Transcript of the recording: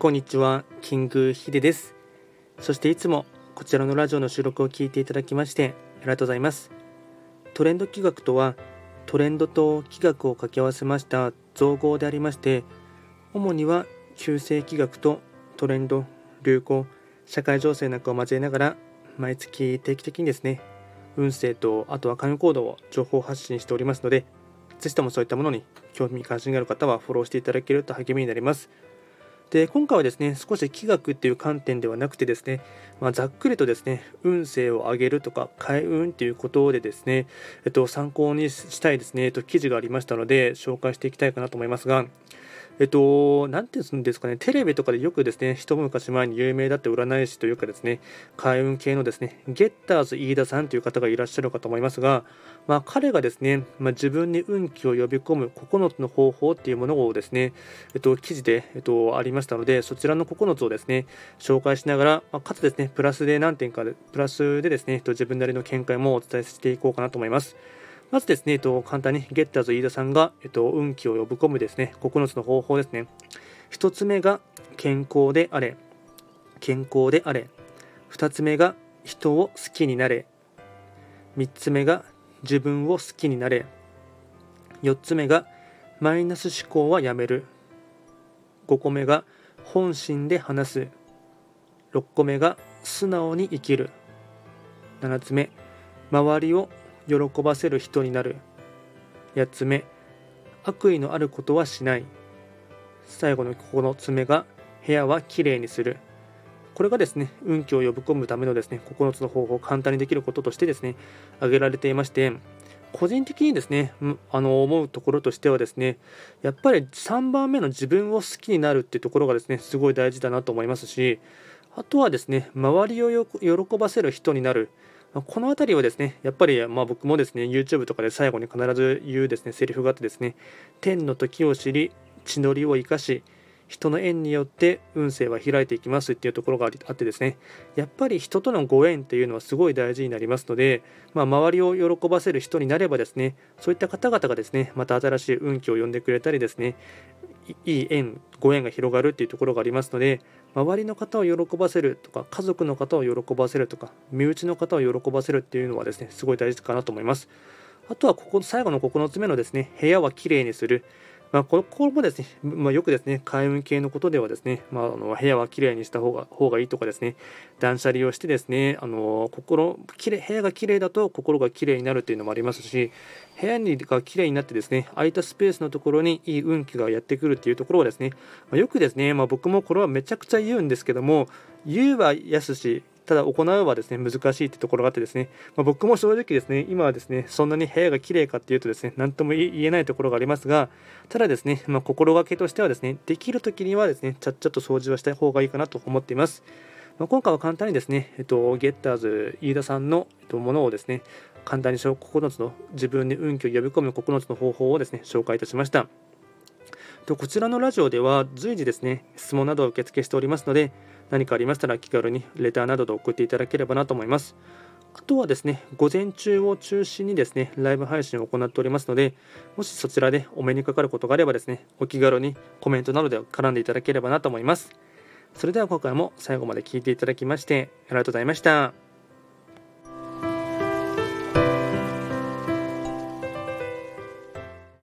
こんにちは、キングヒです。そしていつもこちらのラジオの収録を聞いていただきましてありがとうございます。トレンド企画とは、トレンドと企画を掛け合わせました造語でありまして、主には旧世企画とトレンド、流行、社会情勢なんかを交えながら、毎月定期的にですね、運勢とあとは関与行動を情報発信しておりますので、ぜひともそういったものに興味関心がある方はフォローしていただけると励みになります。で今回はですね少し気学っていう観点ではなくてですね、まあ、ざっくりとですね運勢を上げるとか開運っていうことでですね、えっと、参考にしたいですね、えっと、記事がありましたので紹介していきたいかなと思いますがえっと、なんていうんですかね、テレビとかでよくですね、一昔前に有名だって占い師というかですね、開運系のですね、ゲッターズ飯田さんという方がいらっしゃるかと思いますが、まあ、彼がですね、まあ、自分に運気を呼び込む9つの方法っていうものをですね、えっと、記事で、えっと、ありましたので、そちらの9つをですね、紹介しながら、まあ、かつですね、プラスで何点か、プラスでですね、えっと、自分なりの見解もお伝えしていこうかなと思います。まずですね、えっと、簡単にゲッターズ飯田さんが、えっと、運気を呼び込むですね、9つの方法ですね。1つ目が健康であれ、健康であれ。2つ目が人を好きになれ。3つ目が自分を好きになれ。4つ目がマイナス思考はやめる。5個目が本心で話す。6個目が素直に生きる。7つ目、周りを喜ばせる人になる。8つ目悪意のあることはしない。最後の9つ目が部屋はきれいにする。これがですね運気を呼び込むためのですね9つの方法を簡単にできることとしてですね挙げられていまして個人的にですねあの思うところとしてはですねやっぱり3番目の自分を好きになるっていうところがですねすごい大事だなと思いますしあとはですね周りを喜ばせる人になる。この辺りはですね、やっぱりまあ僕もですね、YouTube とかで最後に必ず言うですね、セリフがあってですね、天の時を知り、地の利を生かし、人の縁によって運勢は開いていきますっていうところがあってですね、やっぱり人とのご縁っていうのはすごい大事になりますので、まあ、周りを喜ばせる人になればですね、そういった方々がですね、また新しい運気を呼んでくれたりですね、いい縁、ご縁が広がるっていうところがありますので、周りの方を喜ばせるとか、家族の方を喜ばせるとか、身内の方を喜ばせるっていうのはですね、すごい大事かなと思います。あとは、ここ、最後の9つ目のですね、部屋はきれいにする。まあ、ここもですね、まあ、よくですね、開運系のことではですね、まあ、あの部屋はきれいにした方が方がいいとかですね、断捨離をしてですね、あの心きれ部屋がきれいだと心がきれいになるというのもありますし、部屋にがきれいになってですね、空いたスペースのところにいい運気がやってくるっていうところをですね、まあ、よくですね、まあ、僕もこれはめちゃくちゃ言うんですけども、言うは安しただ行うはですね難しいってところがあってですね、まあ、僕も正直ですね今はですねそんなに部屋が綺麗かっていうとですね何とも言えないところがありますがただですね、まあ、心がけとしてはですねできる時にはですねちゃっちゃと掃除はした方がいいかなと思っています。まあ、今回は簡単にですね、えっと、ゲッターズ飯田さんの、えっと、ものをですね簡単に9つの自分に運気を呼び込む9つの方法をですね紹介いたしました。こちらのラジオでは随時ですね質問などを受け付けしておりますので何かありましたら気軽にレターなどで送っていただければなと思います。あとはですね、午前中を中心にですね、ライブ配信を行っておりますので、もしそちらでお目にかかることがあればですね、お気軽にコメントなどで絡んでいただければなと思います。それでは今回も最後まで聴いていただきまして、ありがとうございました。